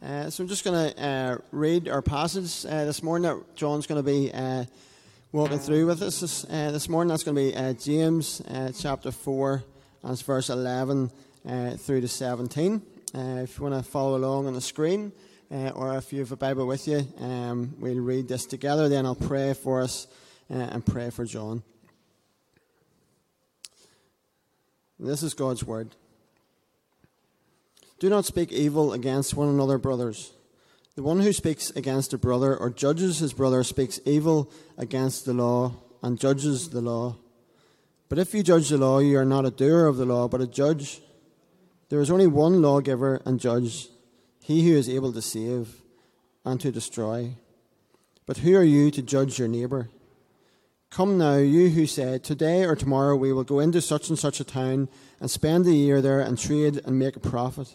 Uh, so I'm just going to uh, read our passage uh, this morning that John's going to be uh, walking through with us this, uh, this morning. That's going to be uh, James chapter 4, and it's verse 11 through to 17. if you want to follow along on the screen, or if you have a Bible with you, um, we'll read this together. Then I'll pray for us and pray for John. This is God's word. Do not speak evil against one another, brothers. The one who speaks against a brother or judges his brother speaks evil against the law and judges the law. But if you judge the law, you are not a doer of the law, but a judge. There is only one lawgiver and judge, he who is able to save and to destroy. But who are you to judge your neighbour? Come now, you who say, Today or tomorrow we will go into such and such a town and spend the year there and trade and make a profit.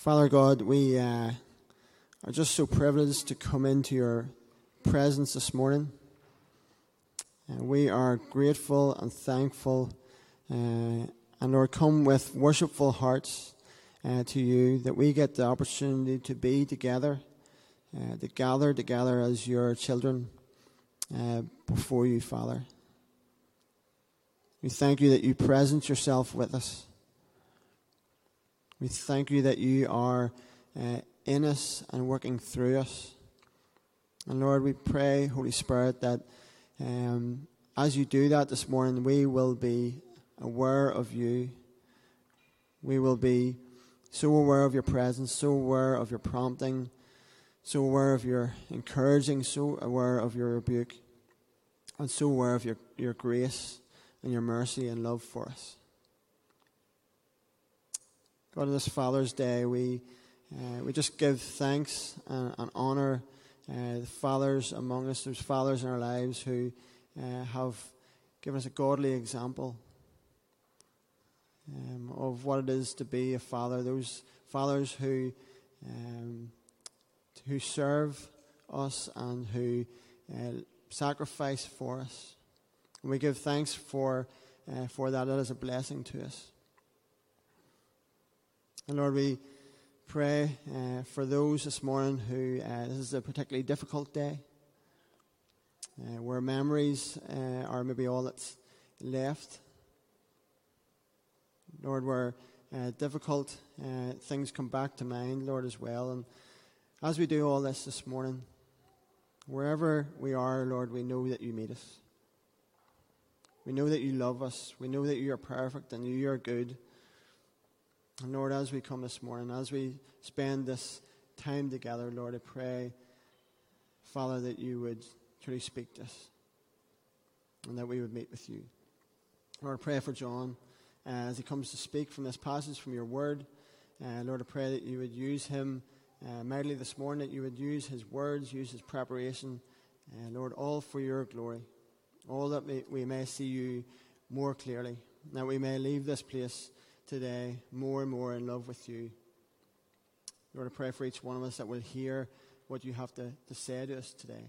Father God, we uh, are just so privileged to come into your presence this morning. Uh, we are grateful and thankful, uh, and Lord, come with worshipful hearts uh, to you that we get the opportunity to be together, uh, to gather together as your children uh, before you, Father. We thank you that you present yourself with us. We thank you that you are uh, in us and working through us. And Lord, we pray, Holy Spirit, that um, as you do that this morning, we will be aware of you. We will be so aware of your presence, so aware of your prompting, so aware of your encouraging, so aware of your rebuke, and so aware of your, your grace and your mercy and love for us. God, on this Father's Day, we, uh, we just give thanks and, and honour uh, the fathers among us. There's fathers in our lives who uh, have given us a godly example um, of what it is to be a father. Those fathers who, um, who serve us and who uh, sacrifice for us. And we give thanks for, uh, for that. That is a blessing to us. And Lord, we pray uh, for those this morning who uh, this is a particularly difficult day, uh, where memories uh, are maybe all that's left. Lord, where uh, difficult uh, things come back to mind, Lord, as well. And as we do all this this morning, wherever we are, Lord, we know that you meet us. We know that you love us. We know that you are perfect and you are good. And Lord, as we come this morning, as we spend this time together, Lord, I pray, Father, that you would truly speak to us and that we would meet with you. Lord, I pray for John uh, as he comes to speak from this passage, from your word. Uh, Lord, I pray that you would use him uh, mightily this morning, that you would use his words, use his preparation. Uh, Lord, all for your glory. All that we, we may see you more clearly, that we may leave this place today more and more in love with you. Lord, I pray for each one of us that will hear what you have to, to say to us today.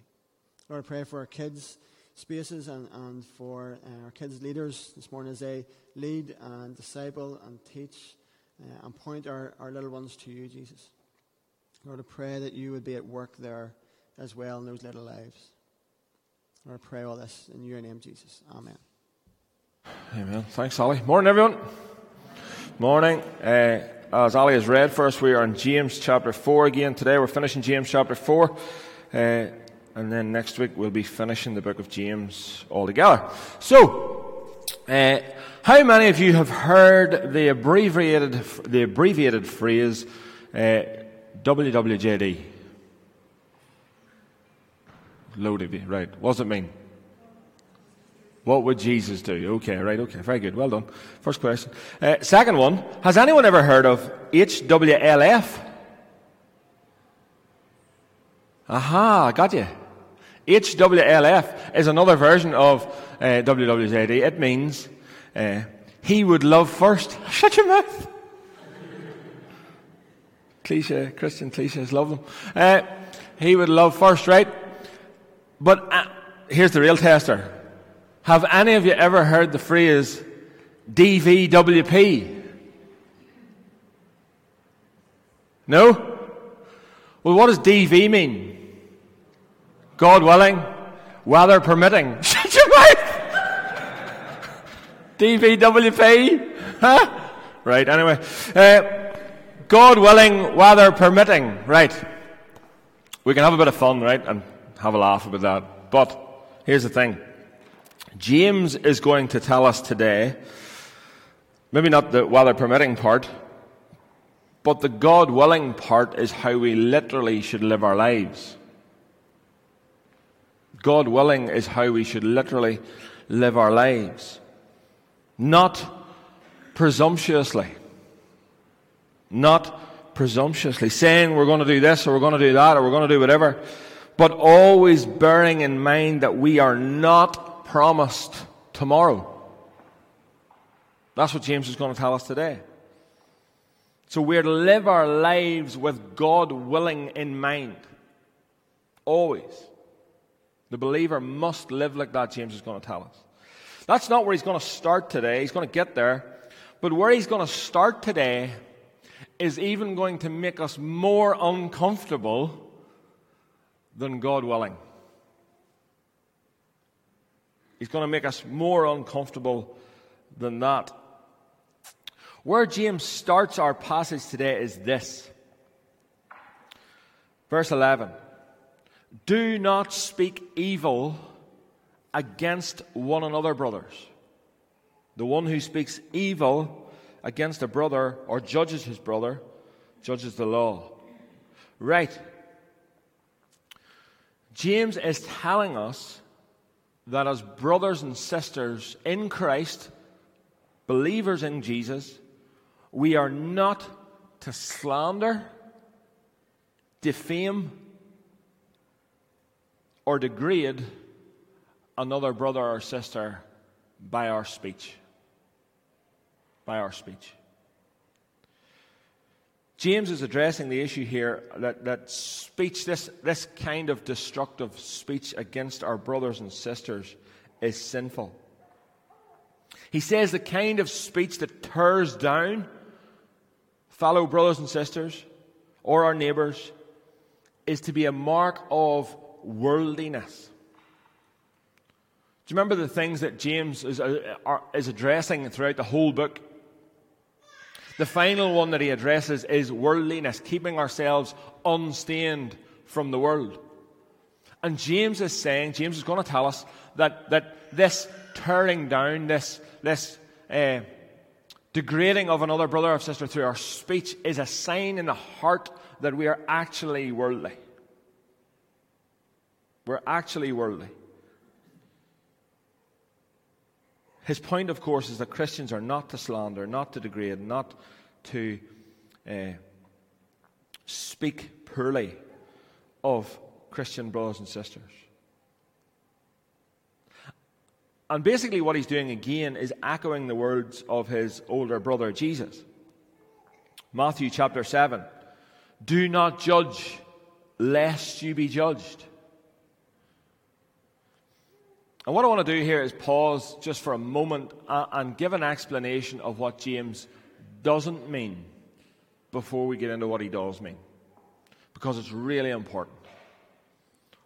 Lord, I pray for our kids' spaces and, and for uh, our kids' leaders this morning as they lead and disciple and teach uh, and point our, our little ones to you, Jesus. Lord, I pray that you would be at work there as well in those little lives. Lord, I pray all this in your name, Jesus. Amen. Amen. Thanks, Ollie. Morning, everyone. Morning. Uh, as Ali has read first, we are in James chapter 4 again today. We're finishing James chapter 4. Uh, and then next week we'll be finishing the book of James altogether. So, uh, how many of you have heard the abbreviated, the abbreviated phrase uh, WWJD? Load of you, right. What does it mean? What would Jesus do? Okay, right, okay, very good, well done. First question. Uh, second one, has anyone ever heard of HWLF? Aha, got you. HWLF is another version of uh, WWJD. It means uh, he would love first. Shut your mouth. cliche, Christian cliches, love them. Uh, he would love first, right? But uh, here's the real tester. Have any of you ever heard the phrase DVWP? No? Well, what does DV mean? God willing, weather permitting. Shut your mouth! DVWP? Huh? Right, anyway. Uh, God willing, weather permitting. Right. We can have a bit of fun, right, and have a laugh about that. But here's the thing. James is going to tell us today, maybe not the weather permitting part, but the God willing part is how we literally should live our lives. God willing is how we should literally live our lives. Not presumptuously. Not presumptuously. Saying we're going to do this or we're going to do that or we're going to do whatever. But always bearing in mind that we are not promised tomorrow. That's what James is going to tell us today. So we're to live our lives with God willing in mind. Always. The believer must live like that, James is going to tell us. That's not where he's going to start today. He's going to get there. But where he's going to start today is even going to make us more uncomfortable than God willing. He's going to make us more uncomfortable than that. Where James starts our passage today is this. Verse 11. Do not speak evil against one another, brothers. The one who speaks evil against a brother or judges his brother judges the law. Right. James is telling us that as brothers and sisters in Christ, believers in Jesus, we are not to slander, defame, or degrade another brother or sister by our speech. By our speech. James is addressing the issue here that, that speech, this, this kind of destructive speech against our brothers and sisters, is sinful. He says the kind of speech that tears down fellow brothers and sisters or our neighbors is to be a mark of worldliness. Do you remember the things that James is, uh, is addressing throughout the whole book? The final one that he addresses is worldliness, keeping ourselves unstained from the world. And James is saying, James is going to tell us that, that this tearing down, this, this uh, degrading of another brother or sister through our speech is a sign in the heart that we are actually worldly. We're actually worldly. His point, of course, is that Christians are not to slander, not to degrade, not to uh, speak poorly of Christian brothers and sisters. And basically, what he's doing again is echoing the words of his older brother Jesus. Matthew chapter 7 Do not judge, lest you be judged. And what I want to do here is pause just for a moment and give an explanation of what James doesn't mean before we get into what he does mean. Because it's really important.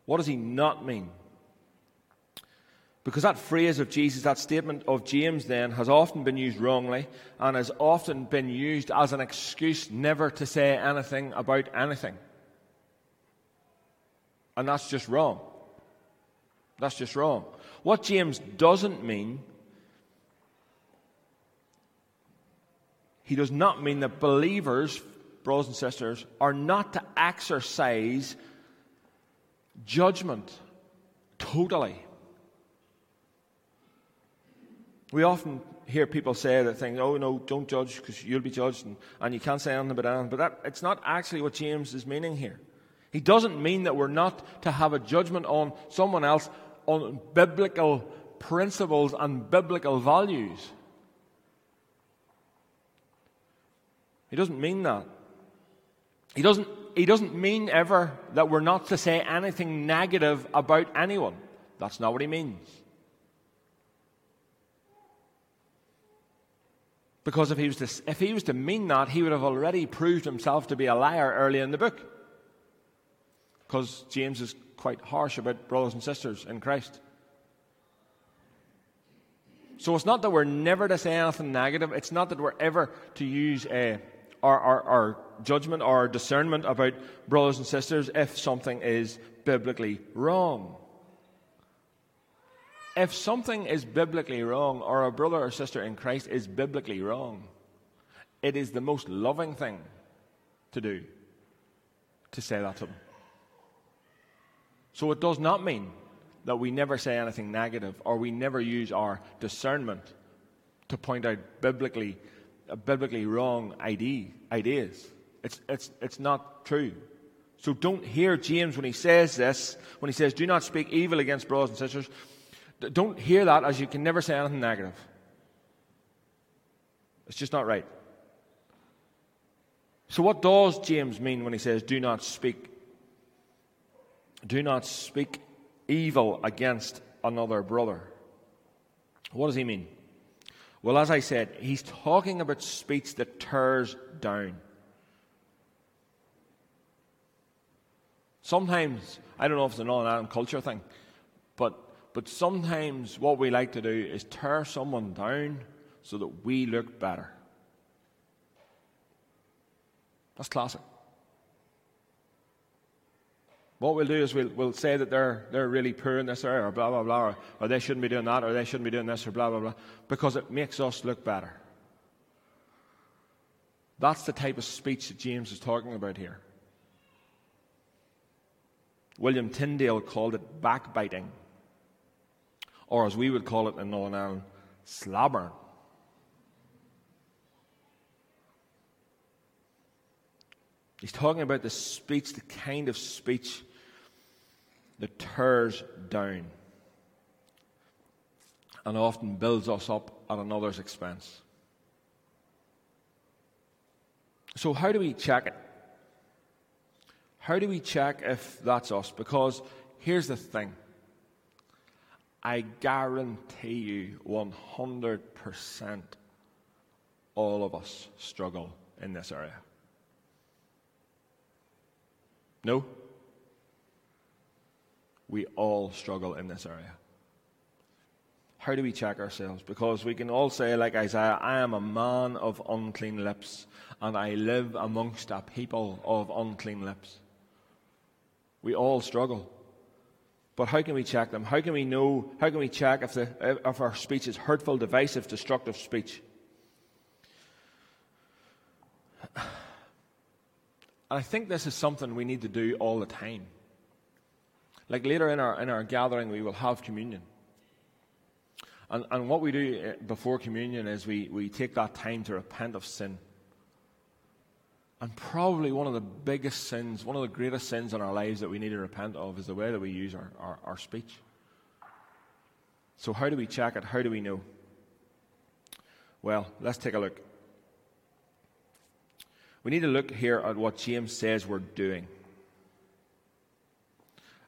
What does he not mean? Because that phrase of Jesus, that statement of James, then, has often been used wrongly and has often been used as an excuse never to say anything about anything. And that's just wrong. That's just wrong. What James doesn't mean, he does not mean that believers, brothers and sisters, are not to exercise judgment totally. We often hear people say that things, oh no, don't judge because you'll be judged and, and you can't say anything about anything. But that, it's not actually what James is meaning here. He doesn't mean that we're not to have a judgment on someone else on biblical principles and biblical values. He doesn't mean that. He doesn't, he doesn't mean ever that we're not to say anything negative about anyone. That's not what he means. Because if he, was to, if he was to mean that, he would have already proved himself to be a liar early in the book. Because James is quite harsh about brothers and sisters in Christ. So it's not that we're never to say anything negative. It's not that we're ever to use a, our, our, our judgment or discernment about brothers and sisters if something is biblically wrong. If something is biblically wrong, or a brother or sister in Christ is biblically wrong, it is the most loving thing to do to say that to them. So it does not mean that we never say anything negative or we never use our discernment to point out biblically, uh, biblically wrong idea, ideas. It's, it's, it's not true. So don't hear James when he says this, when he says, Do not speak evil against brothers and sisters. Don't hear that as you can never say anything negative. It's just not right. So, what does James mean when he says, Do not speak? Do not speak evil against another brother. What does he mean? Well, as I said, he's talking about speech that tears down. Sometimes, I don't know if it's an Northern Ireland culture thing, but but sometimes what we like to do is tear someone down so that we look better. That's classic. What we'll do is we'll, we'll say that they're, they're really poor in this area, or blah, blah, blah, or, or they shouldn't be doing that, or they shouldn't be doing this, or blah, blah, blah, because it makes us look better. That's the type of speech that James is talking about here. William Tyndale called it backbiting or as we would call it in Northern Ireland, slobber. He's talking about the speech, the kind of speech that tears down and often builds us up at another's expense. So, how do we check it? How do we check if that's us? Because here's the thing I guarantee you 100% all of us struggle in this area. No? We all struggle in this area. How do we check ourselves? Because we can all say, like Isaiah, I am a man of unclean lips, and I live amongst a people of unclean lips. We all struggle. But how can we check them? How can we know? How can we check if, the, if our speech is hurtful, divisive, destructive speech? And I think this is something we need to do all the time. Like later in our, in our gathering, we will have communion. And, and what we do eh, before communion is we, we take that time to repent of sin. And probably one of the biggest sins, one of the greatest sins in our lives that we need to repent of is the way that we use our, our, our speech. So, how do we check it? How do we know? Well, let's take a look. We need to look here at what James says we're doing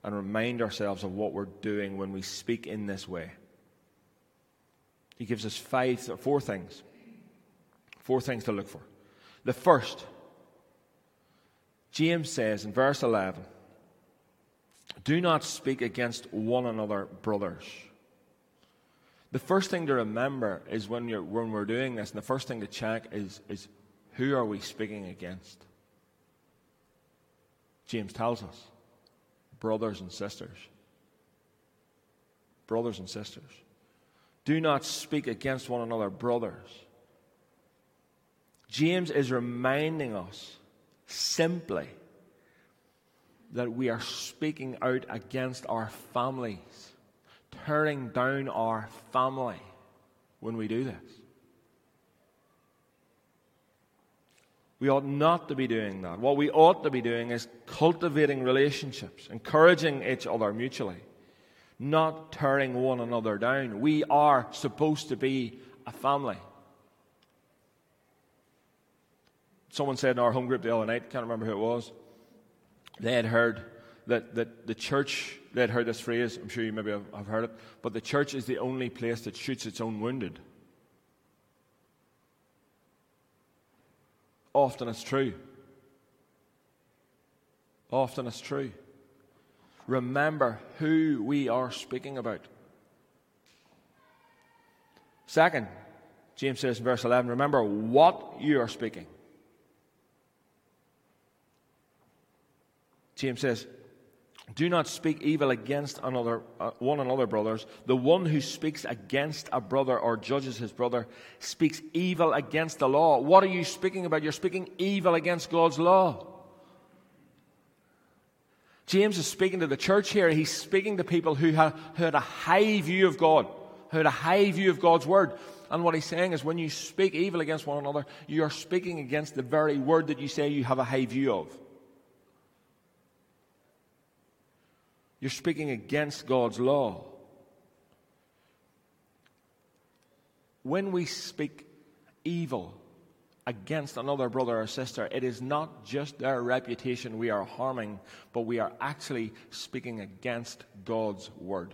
and remind ourselves of what we're doing when we speak in this way. He gives us five, four things. Four things to look for. The first James says in verse 11, Do not speak against one another, brothers. The first thing to remember is when, you're, when we're doing this, and the first thing to check is, is who are we speaking against? James tells us brothers and sisters. Brothers and sisters. Do not speak against one another, brothers. James is reminding us simply that we are speaking out against our families, tearing down our family. when we do this. We ought not to be doing that. What we ought to be doing is cultivating relationships, encouraging each other mutually, not tearing one another down. We are supposed to be a family. Someone said in our home group the other night, can't remember who it was, they had heard that, that the church, they had heard this phrase, I'm sure you maybe have, have heard it, but the church is the only place that shoots its own wounded. Often it's true. Often it's true. Remember who we are speaking about. Second, James says in verse 11, remember what you are speaking. James says, do not speak evil against another, uh, one another, brothers. The one who speaks against a brother or judges his brother speaks evil against the law. What are you speaking about? You're speaking evil against God's law. James is speaking to the church here. He's speaking to people who, have, who had a high view of God, who had a high view of God's word. And what he's saying is when you speak evil against one another, you are speaking against the very word that you say you have a high view of. You're speaking against God's law. When we speak evil against another brother or sister, it is not just their reputation we are harming, but we are actually speaking against God's word.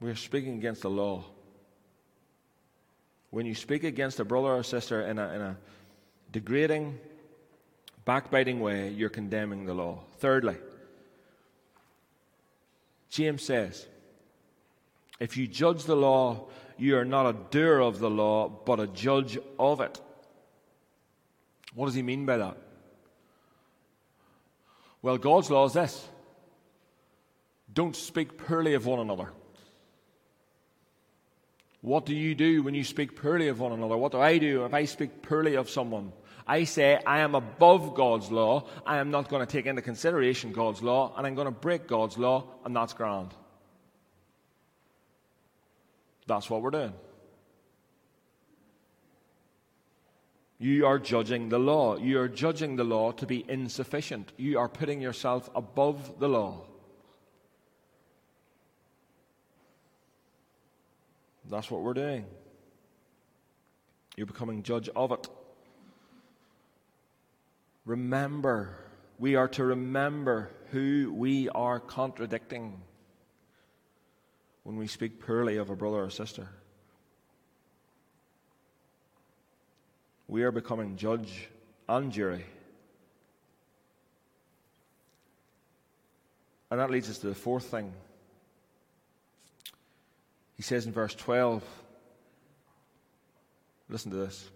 We are speaking against the law. When you speak against a brother or sister in a, in a degrading, backbiting way, you're condemning the law. Thirdly, James says, if you judge the law, you are not a doer of the law, but a judge of it. What does he mean by that? Well, God's law is this don't speak poorly of one another. What do you do when you speak poorly of one another? What do I do if I speak poorly of someone? I say, I am above God's law. I am not going to take into consideration God's law, and I'm going to break God's law, and that's grand. That's what we're doing. You are judging the law. You are judging the law to be insufficient. You are putting yourself above the law. That's what we're doing. You're becoming judge of it. Remember, we are to remember who we are contradicting when we speak poorly of a brother or sister. We are becoming judge and jury. And that leads us to the fourth thing. He says in verse 12, listen to this.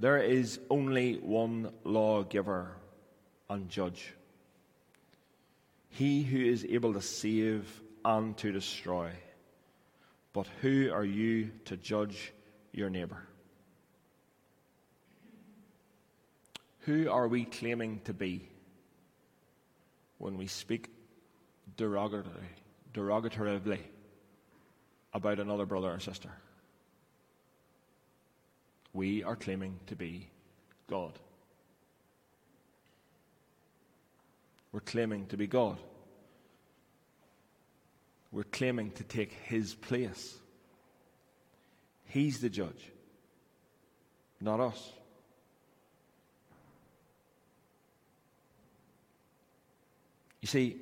There is only one lawgiver and judge. He who is able to save and to destroy. But who are you to judge your neighbor? Who are we claiming to be when we speak derogatorily, derogatorily about another brother or sister? We are claiming to be God. We're claiming to be God. We're claiming to take His place. He's the judge, not us. You see,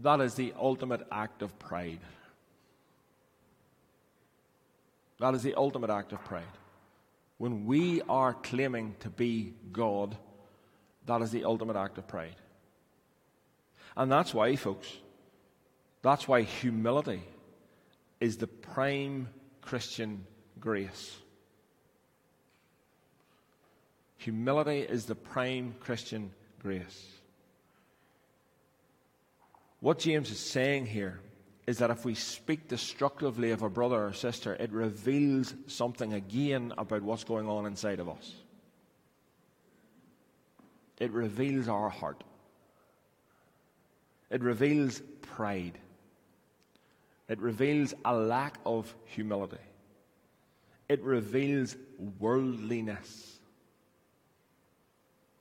that is the ultimate act of pride. That is the ultimate act of pride. When we are claiming to be God, that is the ultimate act of pride. And that's why, folks, that's why humility is the prime Christian grace. Humility is the prime Christian grace. What James is saying here is that if we speak destructively of a brother or sister, it reveals something again about what's going on inside of us. It reveals our heart. It reveals pride. It reveals a lack of humility. It reveals worldliness.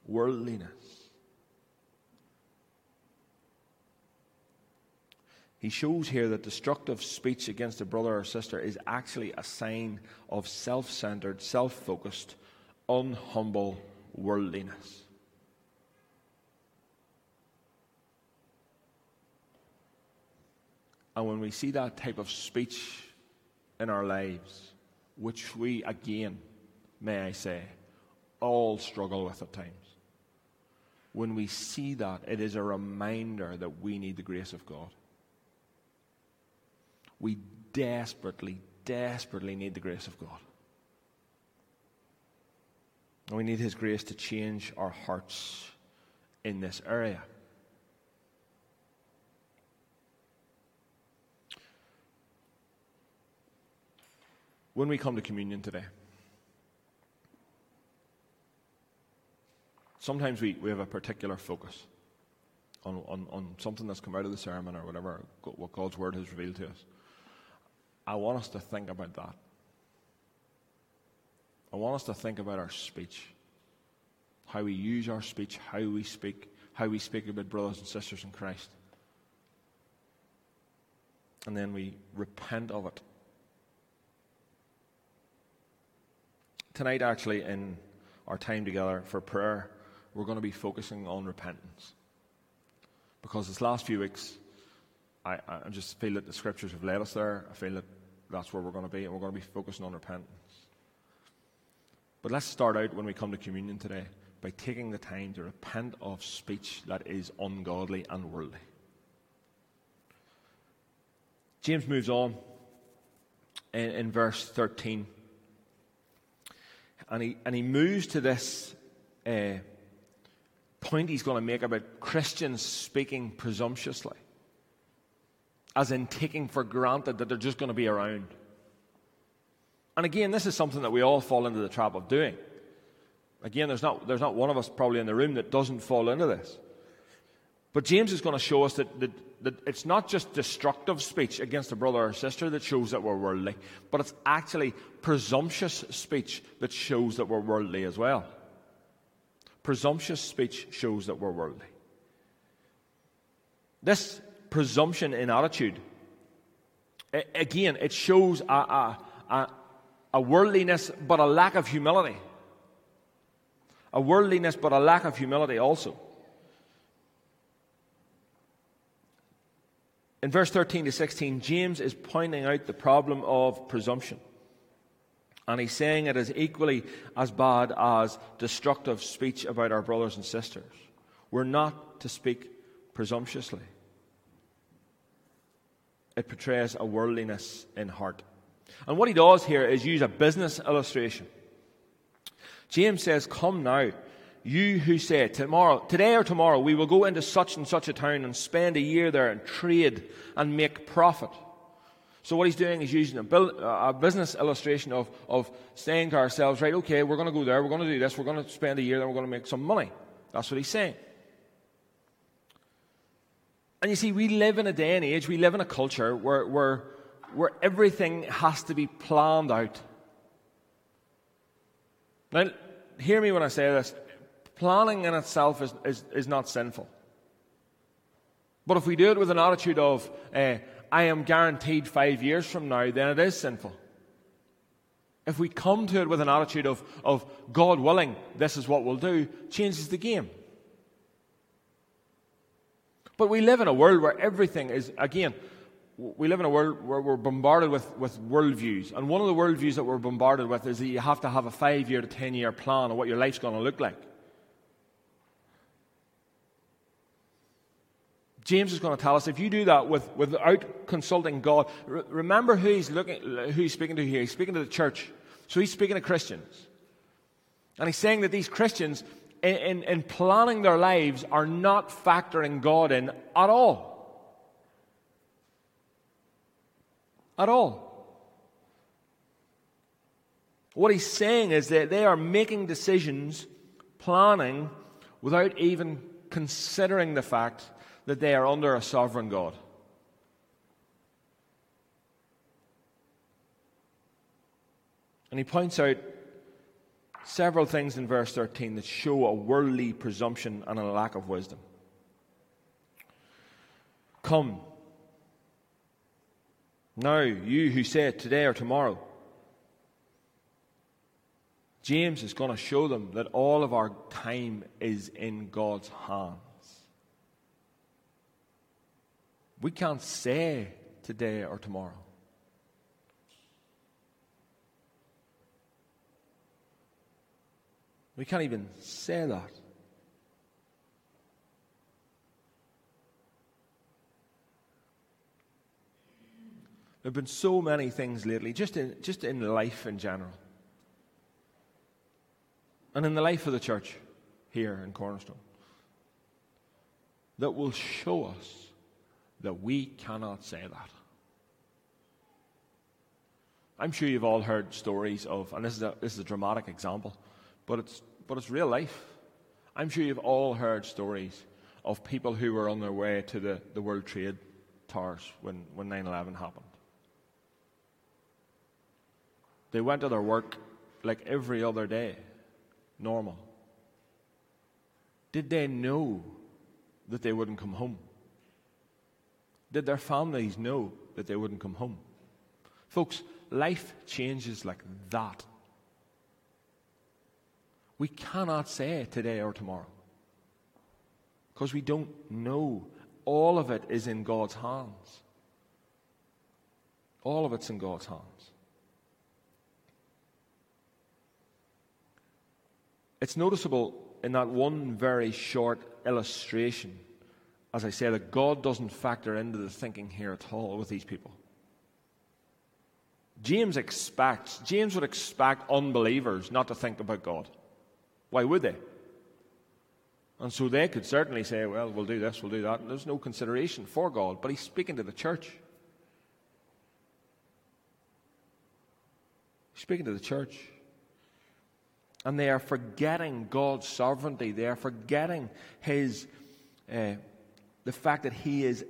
Worldliness. He shows here that destructive speech against a brother or sister is actually a sign of self centered, self focused, unhumble worldliness. And when we see that type of speech in our lives, which we, again, may I say, all struggle with at times, when we see that, it is a reminder that we need the grace of God. We desperately, desperately need the grace of God. And we need His grace to change our hearts in this area. when we come to communion today, sometimes we, we have a particular focus on, on, on something that's come out of the sermon or whatever, what God's word has revealed to us. I want us to think about that. I want us to think about our speech, how we use our speech, how we speak, how we speak about brothers and sisters in Christ. And then we repent of it tonight, actually, in our time together for prayer, we're going to be focusing on repentance. Because this last few weeks, I, I just feel that the scriptures have led us there. I feel that that's where we're going to be, and we're going to be focusing on repentance. But let's start out when we come to communion today by taking the time to repent of speech that is ungodly and worldly. James moves on in, in verse 13 and he, and he moves to this uh, point he's going to make about Christians speaking presumptuously, as in taking for granted that they're just going to be around. And again, this is something that we all fall into the trap of doing. Again, there's not, there's not one of us probably in the room that doesn't fall into this. But James is going to show us that, that that it's not just destructive speech against a brother or sister that shows that we're worldly, but it's actually presumptuous speech that shows that we're worldly as well. Presumptuous speech shows that we're worldly. This presumption in attitude, again, it shows a, a, a, a worldliness but a lack of humility. A worldliness but a lack of humility also. In verse 13 to 16, James is pointing out the problem of presumption. And he's saying it is equally as bad as destructive speech about our brothers and sisters. We're not to speak presumptuously, it portrays a worldliness in heart. And what he does here is use a business illustration. James says, Come now you who say tomorrow, today or tomorrow, we will go into such and such a town and spend a year there and trade and make profit. So what he's doing is using a, a business illustration of, of saying to ourselves, right, okay, we're going to go there, we're going to do this, we're going to spend a year there, we're going to make some money. That's what he's saying. And you see, we live in a day and age, we live in a culture where, where, where everything has to be planned out. Now, hear me when I say this. Planning in itself is, is, is not sinful. But if we do it with an attitude of, uh, I am guaranteed five years from now, then it is sinful. If we come to it with an attitude of, of God willing, this is what we'll do, changes the game. But we live in a world where everything is, again, we live in a world where we're bombarded with, with worldviews. And one of the worldviews that we're bombarded with is that you have to have a five year to ten year plan of what your life's going to look like. James is going to tell us if you do that with, without consulting God, re- remember who he's, looking, who he's speaking to here. He's speaking to the church. So he's speaking to Christians. And he's saying that these Christians, in, in, in planning their lives, are not factoring God in at all. At all. What he's saying is that they are making decisions, planning, without even considering the fact that they are under a sovereign God. And he points out several things in verse 13 that show a worldly presumption and a lack of wisdom. Come. Now, you who say it today or tomorrow. James is going to show them that all of our time is in God's hands. We can't say today or tomorrow. We can't even say that. There have been so many things lately, just in, just in life in general, and in the life of the church here in Cornerstone, that will show us that we cannot say that. I'm sure you've all heard stories of, and this is a, this is a dramatic example, but it's, but it's real life. I'm sure you've all heard stories of people who were on their way to the, the World Trade Towers when, when 9 11 happened. They went to their work like every other day, normal. Did they know that they wouldn't come home? Did their families know that they wouldn't come home? Folks, life changes like that. We cannot say today or tomorrow because we don't know. All of it is in God's hands. All of it's in God's hands. It's noticeable in that one very short illustration, as I say, that God doesn't factor into the thinking here at all with these people. James expects, James would expect unbelievers not to think about God. Why would they? And so they could certainly say, well, we'll do this, we'll do that. And there's no consideration for God. But he's speaking to the church. He's speaking to the church. And they are forgetting God's sovereignty. They are forgetting His, uh, the fact that He is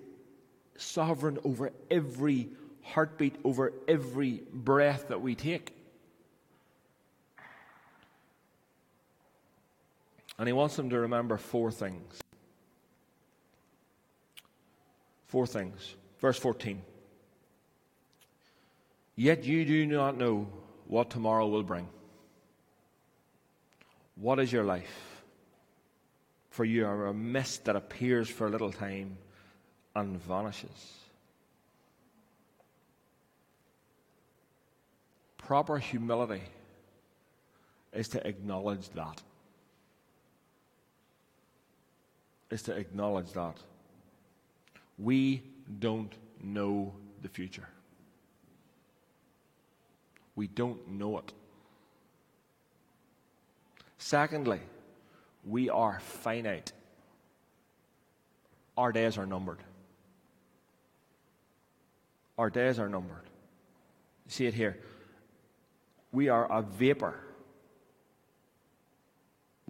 sovereign over every heartbeat, over every breath that we take. And He wants them to remember four things. Four things. Verse 14. Yet you do not know what tomorrow will bring. What is your life? For you are a mist that appears for a little time and vanishes. Proper humility is to acknowledge that. Is to acknowledge that. We don't know the future. We don't know it. Secondly, we are finite. Our days are numbered. Our days are numbered. You see it here. We are a vapor.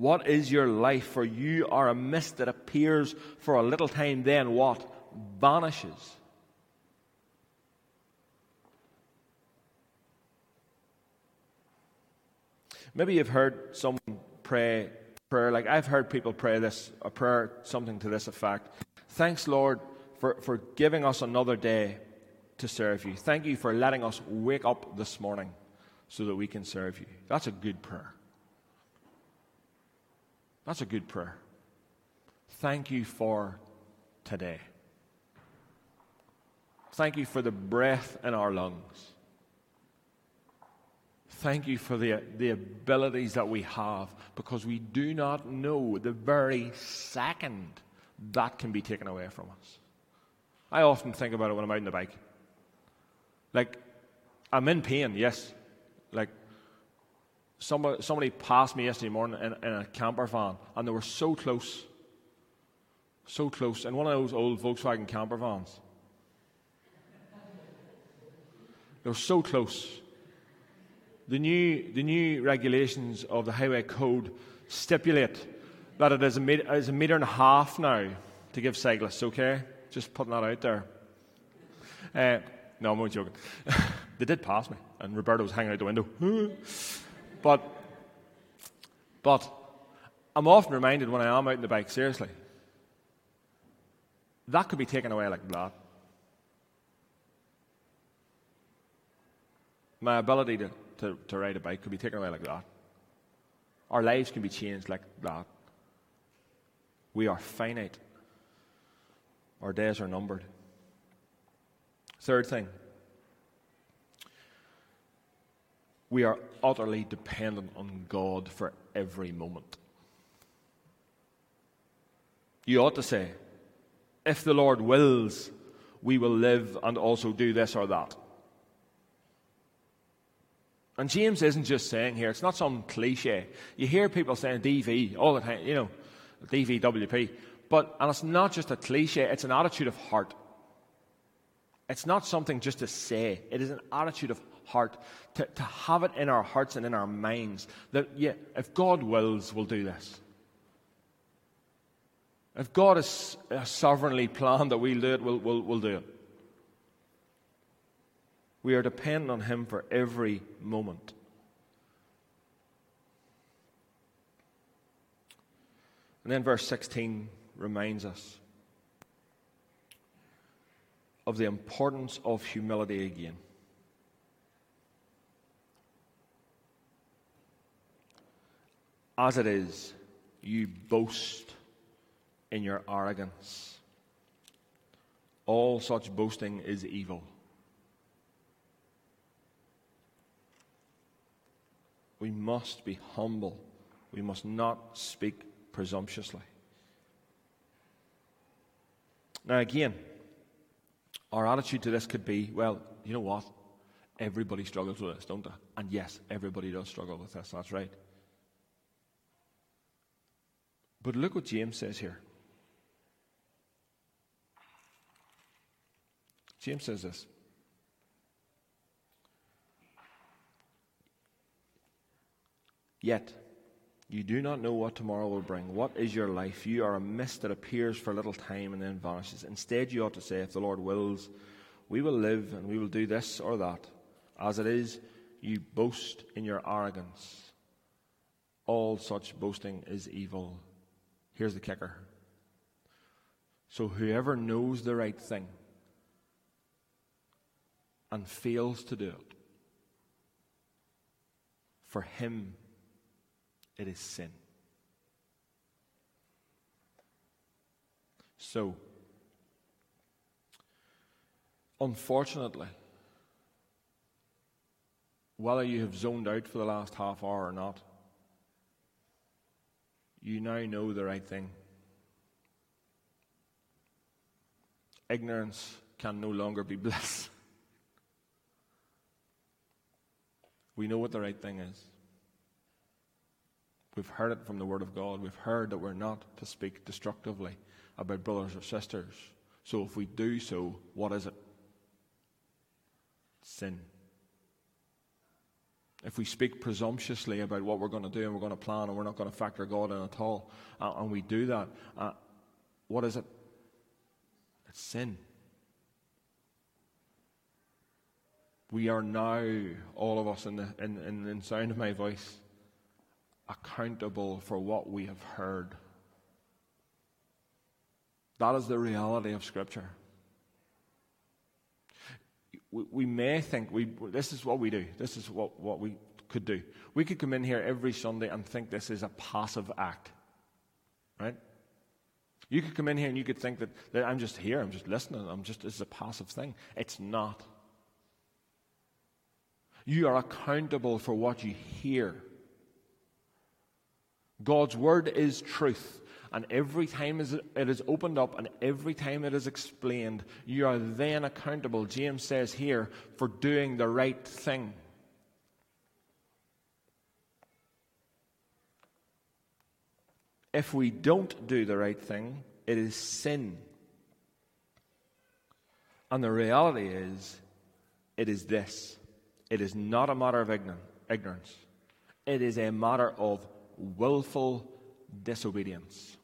What is your life? For you are a mist that appears for a little time, then what? Vanishes. Maybe you've heard someone pray prayer like I've heard people pray this a prayer something to this effect. Thanks, Lord, for, for giving us another day to serve you. Thank you for letting us wake up this morning so that we can serve you. That's a good prayer. That's a good prayer. Thank you for today. Thank you for the breath in our lungs. Thank you for the, the abilities that we have because we do not know the very second that can be taken away from us. I often think about it when I'm out on the bike. Like, I'm in pain, yes. Like, somebody, somebody passed me yesterday morning in, in a camper van and they were so close. So close. In one of those old Volkswagen camper vans. They were so close the new, the new regulations of the Highway Code stipulate that it is a, meter, is a metre and a half now to give cyclists, okay? Just putting that out there. Uh, no, I'm only joking. they did pass me, and Roberto was hanging out the window. but, but I'm often reminded when I am out in the bike, seriously, that could be taken away like that. My ability to, to, to ride a bike could be taken away like that. Our lives can be changed like that. We are finite. Our days are numbered. Third thing, we are utterly dependent on God for every moment. You ought to say, if the Lord wills, we will live and also do this or that. And James isn't just saying here, it's not some cliche. You hear people saying DV all the time, you know, DVWP. But, and it's not just a cliche, it's an attitude of heart. It's not something just to say, it is an attitude of heart. To, to have it in our hearts and in our minds that, yeah, if God wills, we'll do this. If God has sovereignly planned that we'll do it, we'll, we'll, we'll do it. We are dependent on Him for every moment. And then verse 16 reminds us of the importance of humility again. As it is, you boast in your arrogance. All such boasting is evil. We must be humble. We must not speak presumptuously. Now, again, our attitude to this could be well, you know what? Everybody struggles with this, don't they? And yes, everybody does struggle with this, that's right. But look what James says here. James says this Yet, you do not know what tomorrow will bring. What is your life? You are a mist that appears for a little time and then vanishes. Instead, you ought to say, If the Lord wills, we will live and we will do this or that. As it is, you boast in your arrogance. All such boasting is evil. Here's the kicker. So, whoever knows the right thing and fails to do it, for him it is sin. So, unfortunately, whether you have zoned out for the last half hour or not, you now know the right thing. Ignorance can no longer be bliss. We know what the right thing is. We've heard it from the Word of God. We've heard that we're not to speak destructively about brothers or sisters. So if we do so, what is it? Sin. If we speak presumptuously about what we're going to do and we're going to plan and we're not going to factor God in at all, uh, and we do that, uh, what is it? It's sin. We are now, all of us in the, in, in, in the sound of my voice, accountable for what we have heard. That is the reality of Scripture. We, we may think we, this is what we do, this is what, what we could do. We could come in here every Sunday and think this is a passive act, right? You could come in here and you could think that, that I'm just here, I'm just listening, I'm just, this is a passive thing. It's not. You are accountable for what you hear. God's word is truth. And every time it is opened up and every time it is explained, you are then accountable, James says here, for doing the right thing. If we don't do the right thing, it is sin. And the reality is, it is this it is not a matter of ignorance, it is a matter of willful disobedience.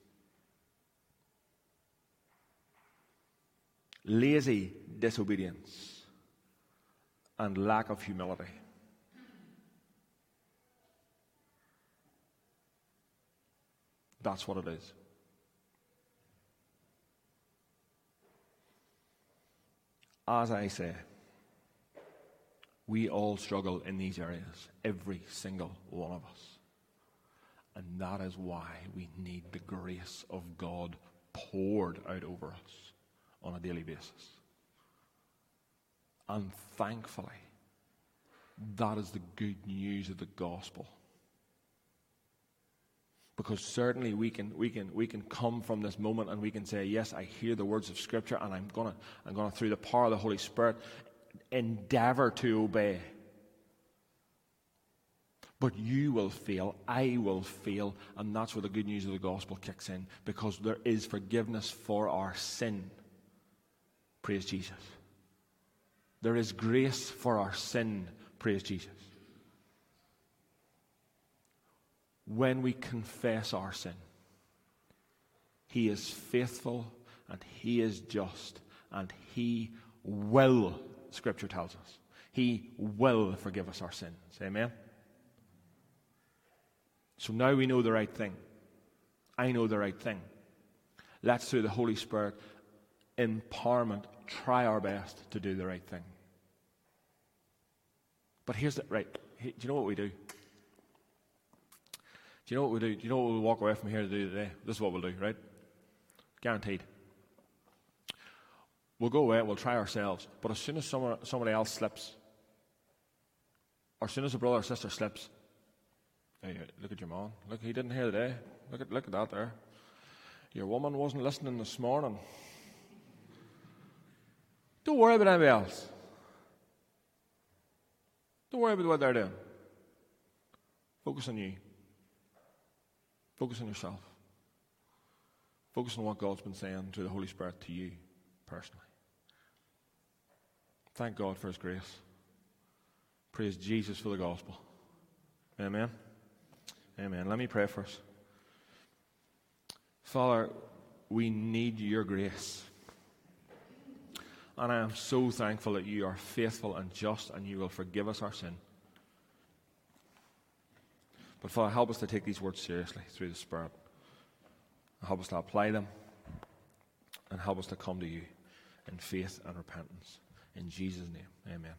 Lazy disobedience, and lack of humility. That's what it is. As I say, we all struggle in these areas, every single one of us. And that is why we need the grace of God poured out over us on a daily basis. And thankfully, that is the good news of the gospel. Because certainly we can, we, can, we can come from this moment and we can say, Yes, I hear the words of Scripture, and I'm going to, I'm gonna through the power of the Holy Spirit, endeavor to obey. But you will fail, I will fail, and that's where the good news of the gospel kicks in because there is forgiveness for our sin. Praise Jesus. There is grace for our sin. Praise Jesus. When we confess our sin, He is faithful and He is just and He will, Scripture tells us, He will forgive us our sins. Amen? So now we know the right thing. I know the right thing. Let's, through the Holy Spirit, empowerment, try our best to do the right thing. But here's the right. Do you know what we do? Do you know what we do? Do you know what we'll walk away from here to do today? This is what we'll do, right? Guaranteed. We'll go away, we'll try ourselves, but as soon as someone, somebody else slips, or as soon as a brother or sister slips, hey, look at your man. Look, he didn't hear today. Look at, look at that there. Your woman wasn't listening this morning. Don't worry about anybody else. Don't worry about what they're doing. Focus on you. Focus on yourself. Focus on what God's been saying through the Holy Spirit to you personally. Thank God for His grace. Praise Jesus for the gospel. Amen. Amen. Let me pray first. Father, we need your grace. And I am so thankful that you are faithful and just and you will forgive us our sin. But Father, help us to take these words seriously through the Spirit. Help us to apply them and help us to come to you in faith and repentance. In Jesus' name, amen.